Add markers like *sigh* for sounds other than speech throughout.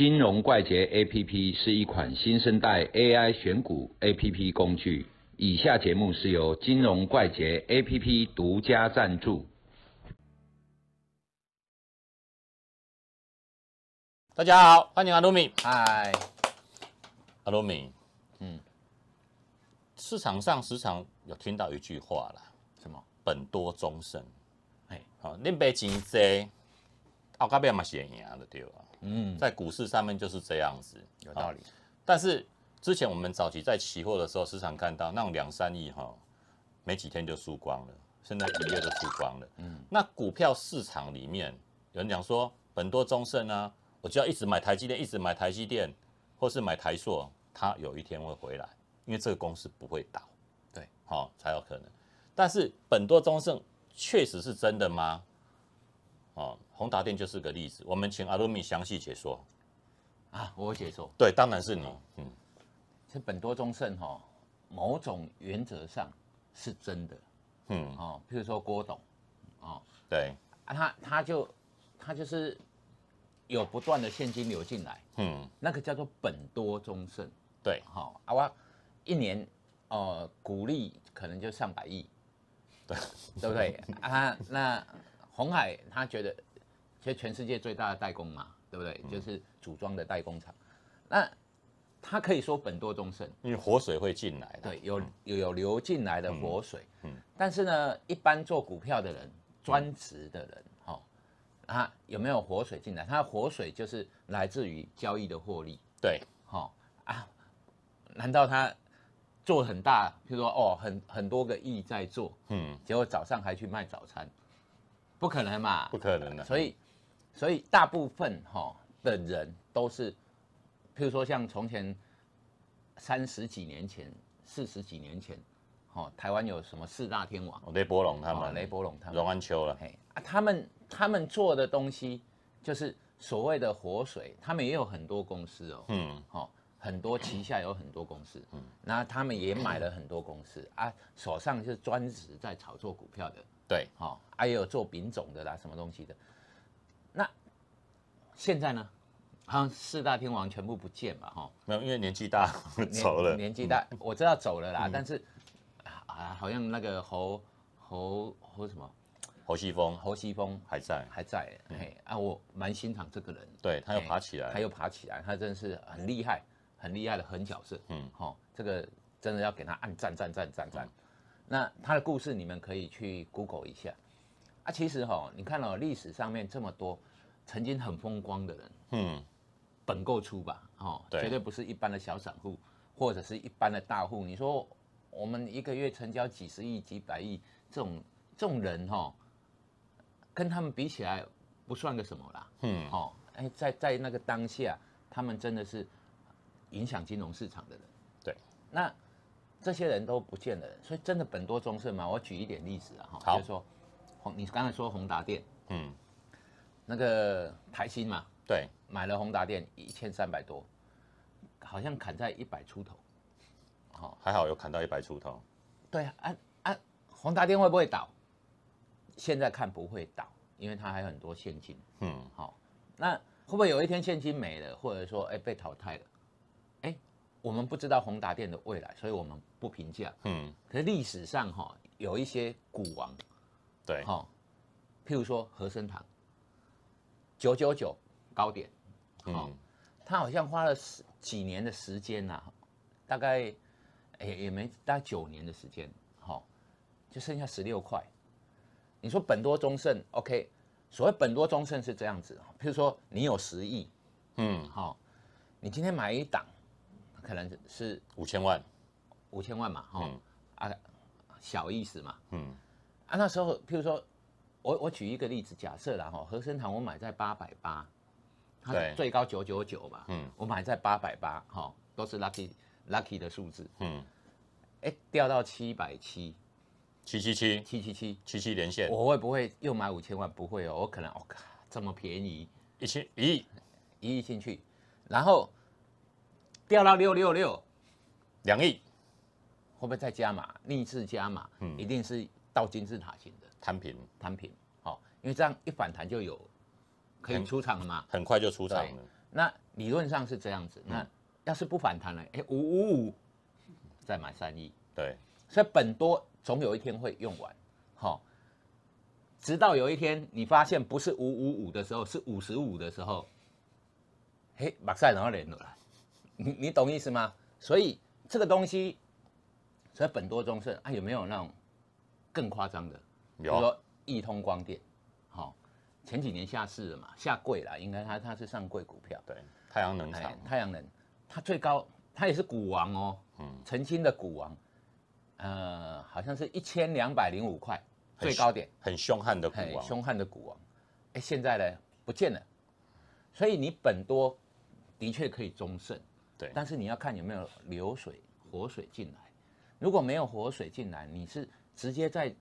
金融怪杰 APP 是一款新生代 AI 选股 APP 工具。以下节目是由金融怪杰 APP 独家赞助。大家好，欢迎阿鲁米。嗨，阿鲁米，嗯，市场上时常有听到一句话啦，什么？本多终胜。哎，好，恁买钱多，后盖边嘛是会赢的对吧？嗯，在股市上面就是这样子，有道理。但是之前我们早期在期货的时候，时常看到那种两三亿哈，没几天就输光了，现在一月就输光了。嗯，那股票市场里面有人讲说本多终胜啊，我就要一直买台积电，一直买台积电，或是买台硕，它有一天会回来，因为这个公司不会倒。对，好、才有可能。但是本多终胜确实是真的吗？哦，宏达电就是个例子，我们请阿鲁米详细解说。啊，我解说，对，当然是你。嗯，其实本多忠胜哈，某种原则上是真的嗯，哦。譬如说郭董，哦，对，啊，他他就他就是有不断的现金流进来，嗯，那个叫做本多忠胜。对，好、啊，我一年呃股利可能就上百亿，对，对不对啊？那红海他觉得，其实全世界最大的代工嘛，对不对？就是组装的代工厂，那他可以说本多终胜，因为活水会进来的。对，有有有流进来的活水，嗯。但是呢，一般做股票的人，专职的人，哈、他，有没有活水进来？他的活水就是来自于交易的获利，对，哈、啊，难道他做很大，譬如说哦，很很多个亿在做，嗯，结果早上还去卖早餐，不可能嘛？不可能的。所以，所以大部分哈、的人都是，譬如说像从前三十几年前、四十几年前，哦，台湾有什么四大天王，哦雷伯龙他哦们，雷伯龙他们荣安秋了。嘿啊，他们他们做的东西就是所谓的活水，他们也有很多公司哦，嗯，哦，很多旗下有很多公司，嗯，那他们也买了很多公司啊，手上是专职在炒作股票的，对，哦，啊也有做丙种的啦，什么东西的。那现在呢，好像四大天王全部不见嘛，哈、没有，因为年纪大年 *laughs* 走了。年纪大，我知道走了啦，但是啊，好像那个侯侯侯什么？侯西峰。侯西峰还在，还在，嘿啊，我蛮欣赏这个人，对他又爬起来他又爬起来，他真是很厉害，很厉害的狠角色，嗯嗯，好、这个真的要给他按赞赞赞赞赞。那他的故事你们可以去 Google 一下啊，其实哈、你看哦，历史上面这么多曾经很风光的人，嗯，本够出吧，哦，对绝对不是一般的小散户或者是一般的大户。你说我们一个月成交几十亿、几百亿，这种这种人哈、哦，跟他们比起来不算个什么啦。嗯哦，哎，在在那个当下，他们真的是影响金融市场的人。对，那这些人都不见了，所以真的本多忠胜嘛。我举一点例子啊，哈，就是说宏，你刚才说宏达电嗯，那个台新嘛，对，买了宏达电一千三百多，好像砍在一百出头。还好有砍到一百出头。对啊，啊啊，宏达电会不会倒？现在看不会倒，因为它还有很多现金。嗯，好、那会不会有一天现金没了，或者说哎被淘汰了？哎，我们不知道宏达电的未来，所以我们不评价。嗯，可是历史上哈、有一些股王对，哈、譬如说和生堂，九九九高点，哦、嗯，他好像花了十几年的时间呐、大概也也没大概九年的时间，好、就剩下十六块。你说本多中胜，OK？所谓本多中胜是这样子，譬如说你有十亿，嗯，好、你今天买一档，可能是五千万。五千万嘛，哈、嗯。啊，小意思嘛，嗯，啊，那时候譬如说，我我举一个例子，假设啦，哈，和生堂我买在八百八，它最高九九九嘛，嗯。嗯，我买在八百八，哈，都是 lucky lucky 的数字，嗯，哎，掉到七百七，七七七。七七七，七七连线，我会不会又买五千万？不会哦，我可能我靠、这么便宜，一千一亿。一亿进去，然后掉到六六六，两亿。会不会再加码？逆势加码，嗯。一定是到金字塔型的。摊平，摊平，好、因为这样一反弹就有可以出场了嘛。很快就出场了。那理论上是这样子，那要是不反弹了，哎，五五五，再买三亿，对，所以本多总有一天会用完，好，直到有一天你发现不是五五五的时候，是五十五的时候，嘿，马赛然后连了，你你懂意思吗？所以这个东西，所以本多中盛啊，有没有那种更夸张的？比如有说易通光电，好、前几年下市了嘛，下柜了，应该它它是上柜股票，对，太阳能哎厂，太阳能，它最高，它也是股王哦，嗯。曾经的股王，呃，好像是一千两百零五块最高点，很凶悍的股王，嘿凶悍的股王，哎，现在呢不见了，所以你本多的确可以中胜，对。但是你要看有没有流水活水进来，如果没有活水进来，你是直接在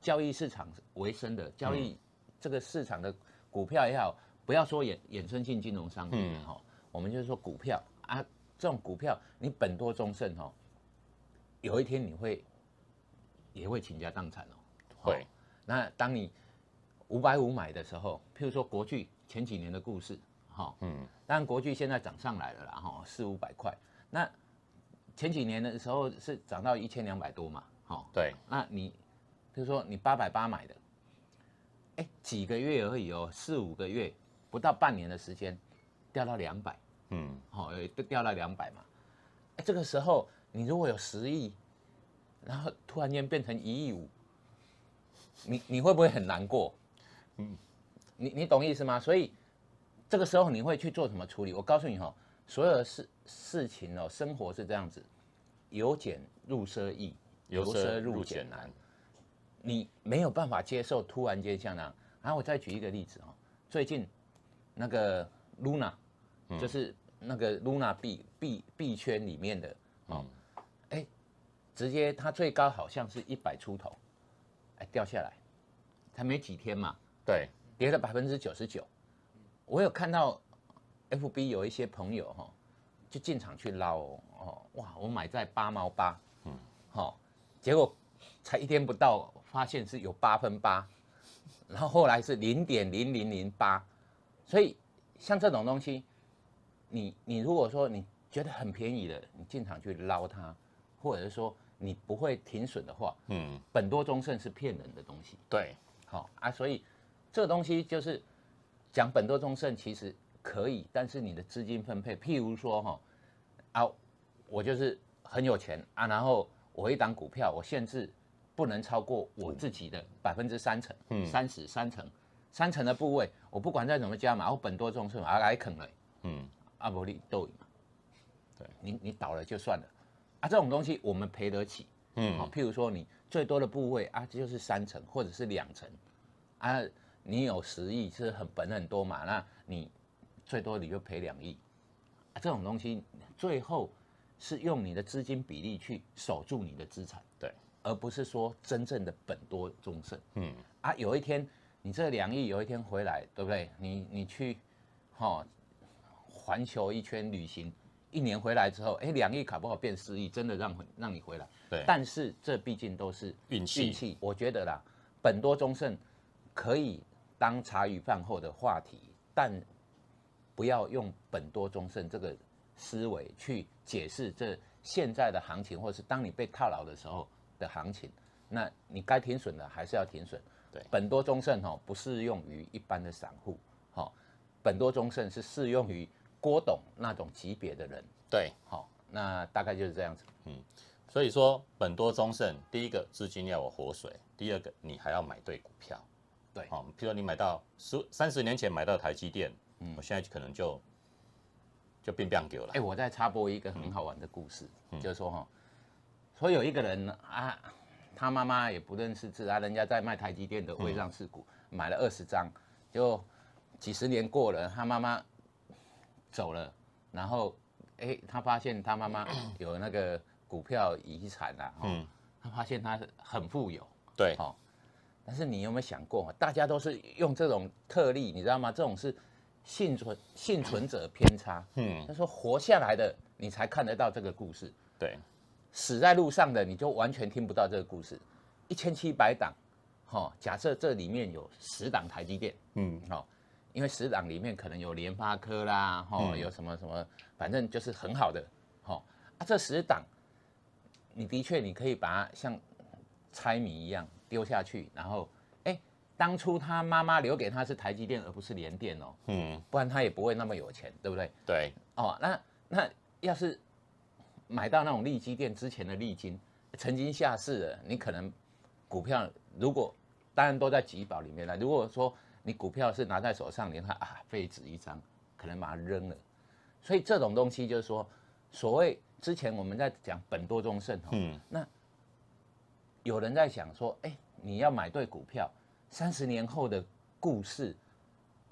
交易市场为生的交易嗯。这个市场的股票也好，不要说衍衍生性金融商品嗯。哈、我们就是说股票啊，这种股票你本多终胜哦，有一天你会也会倾家荡产哦。会，那当你五百五买的时候，譬如说国巨前几年的故事，哈、嗯，当然国巨现在涨上来了啦，哈，四五百块。那前几年的时候是涨到一千两百多嘛，哈、对，那你比如说你八百八买的，哎，几个月而已哦，四五个月，不到半年的时间，掉到两百，嗯，好、掉到两百嘛。哎，这个时候你如果有十亿，然后突然间变成一亿五，你你会不会很难过？嗯，你你懂意思吗？所以这个时候你会去做什么处理？我告诉你哈、哦，所有的事事情哦，生活是这样子，由俭入奢易，由奢入入俭俭难难。，你没有办法接受突然间像那样。然后我再举一个例子哦，最近那个 Luna，、就是那个 Luna 币币币圈里面的哦，哎、直接它最高好像是一百出头，哎掉下来，才没几天嘛，对，跌了百分之九十九。我有看到 FB 有一些朋友哈、就进场去捞哦，哦哇，我买在八毛八，嗯，好、结果才一天不到，发现是有八分八，然后后来是零点零零零八，所以像这种东西，你你如果说你觉得很便宜的，你进场去捞它，或者是说你不会停损的话，嗯，本多中胜是骗人的东西。对，好、啊，所以这个东西就是讲本多中胜其实可以，但是你的资金分配，譬如说哈、啊，我就是很有钱啊，然后我一档股票，我限制不能超过我自己的百分之三成，嗯。三十三成，三成的部位，我不管再怎么加码，我本多中胜啊来啃了，嗯，阿伯利斗赢嘛，对。你你倒了就算了，啊，这种东西我们赔得起，嗯。好、譬如说你最多的部位啊，这就是三成或者是两成，啊，你有十亿是很本很多嘛，那你最多你就赔两亿，啊，这种东西最后是用你的资金比例去守住你的资产，对，而不是说真正的本多终胜嗯，啊。有一天你这两亿有一天回来，对不对？你你去，哈、环球一圈旅行，一年回来之后，哎，两亿搞不好变四亿，真的让让你回来。对，但是这毕竟都是运气运气，我觉得啦，本多中胜可以当茶余饭后的话题，但不要用本多中胜这个思维去解释这现在的行情，或是当你被套牢的时候的行情。那你该停损的还是要停损。对本多中胜哦，不适用于一般的散户，好，本多中胜是适用于郭董那种级别的人。对，好、那大概就是这样子。嗯所以说本多中胜，第一个资金要有活水，第二个你还要买对股票。对。好、譬如说你买到十三十年前买到台积电，嗯，我现在可能就就变变给了。哎、。我再插播一个很好玩的故事，就是说哈，说有一个人啊，他妈妈也不认识字啊，人家在卖台积电的未上市股，买了二十张，就几十年过了，他妈妈走了，然后哎、他发现他妈妈有那个股票遗产啊，嗯嗯，他发现他很富有，对，好但是你有没有想过，大家都是用这种特例，你知道吗？这种是幸存幸存者偏差。嗯，他说活下来的你才看得到这个故事，对，死在路上的你就完全听不到这个故事。一千七百档，哈、假设这里面有十档台积电，嗯，好、因为十档里面可能有联发科啦，哈、嗯有什么什么，反正就是很好的，哈、啊，这十档，你的确你可以把它像猜谜一样丢下去，然后，哎，当初他妈妈留给他是台积电而不是联电哦，嗯，不然他也不会那么有钱，对不对？对，哦，那那要是买到那种利基店之前的利金，曾经下市了，你可能股票如果当然都在集保里面了。如果说你股票是拿在手上，你看啊废纸一张，可能把它扔了。所以这种东西就是说，所谓之前我们在讲本多中胜哦，嗯，有人在想说，哎，你要买对股票，三十年后的故事，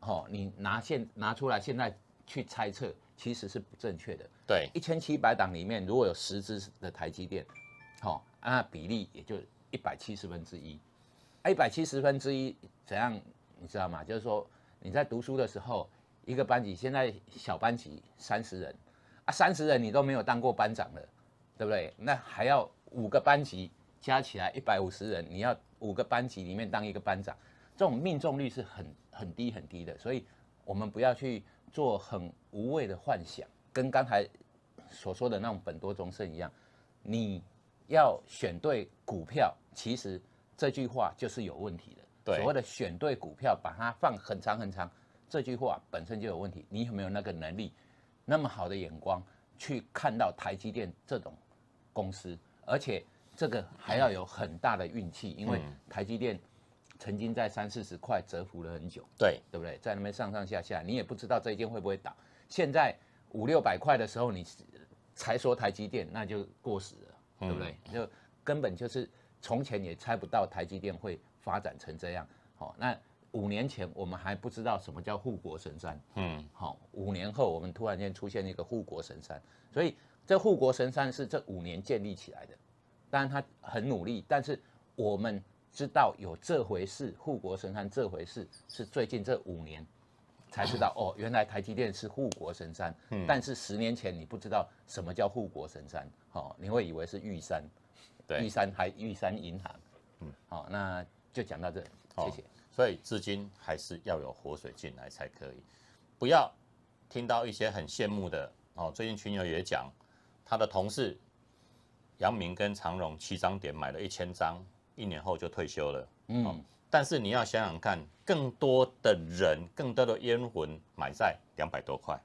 哦，你拿现拿出来现在去猜测，其实是不正确的。对，一千七百档里面，如果有十只的台积电，好、那比例也就一百七十分之一。一百七十分之一怎样？你知道吗？就是说你在读书的时候，一个班级现在小班级三十人啊，三十人你都没有当过班长了，对不对？那还要五个班级加起来一百五十人，你要五个班级里面当一个班长，这种命中率是很很低很低的，所以我们不要去做很无谓的幻想，跟刚才所说的那种本多终胜一样，你要选对股票，其实这句话就是有问题的。所谓的选对股票，把它放很长很长，这句话本身就有问题。你有没有那个能力，那么好的眼光去看到台积电这种公司？而且这个还要有很大的运气，因为嗯台积电曾经在三四十块蛰伏了很久。对，对不对？在那边上上下下，你也不知道这一间会不会倒。现在五六百块的时候，你才说台积电，那就过时了，对不对？就根本就是从前也猜不到台积电会发展成这样。好、那五年前我们还不知道什么叫护国神山，嗯，好、五年后我们突然间出现一个护国神山，所以这护国神山是这五年建立起来的。当然他很努力，但是我们知道有这回事，护国神山这回事是最近这五年才知道哦，原来台积电是护国神山。嗯但是十年前你不知道什么叫护国神山，哦，你会以为是玉山，*laughs* 对玉山还玉山银行，嗯，好、那就讲到这，好谢谢。所以资金还是要有活水进来才可以，不要听到一些很羡慕的哦。最近群友也讲，他的同事杨明跟长荣七张点买了一千张，一年后就退休了。嗯，但是你要想想看，更多的人，更多的冤魂买在两百多块，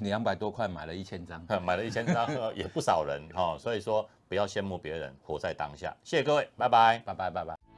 两百多块买了一千张，*laughs* 买了一千张呃也不少人哦。所以说不要羡慕别人，活在当下。谢谢各位，拜拜。拜拜拜拜。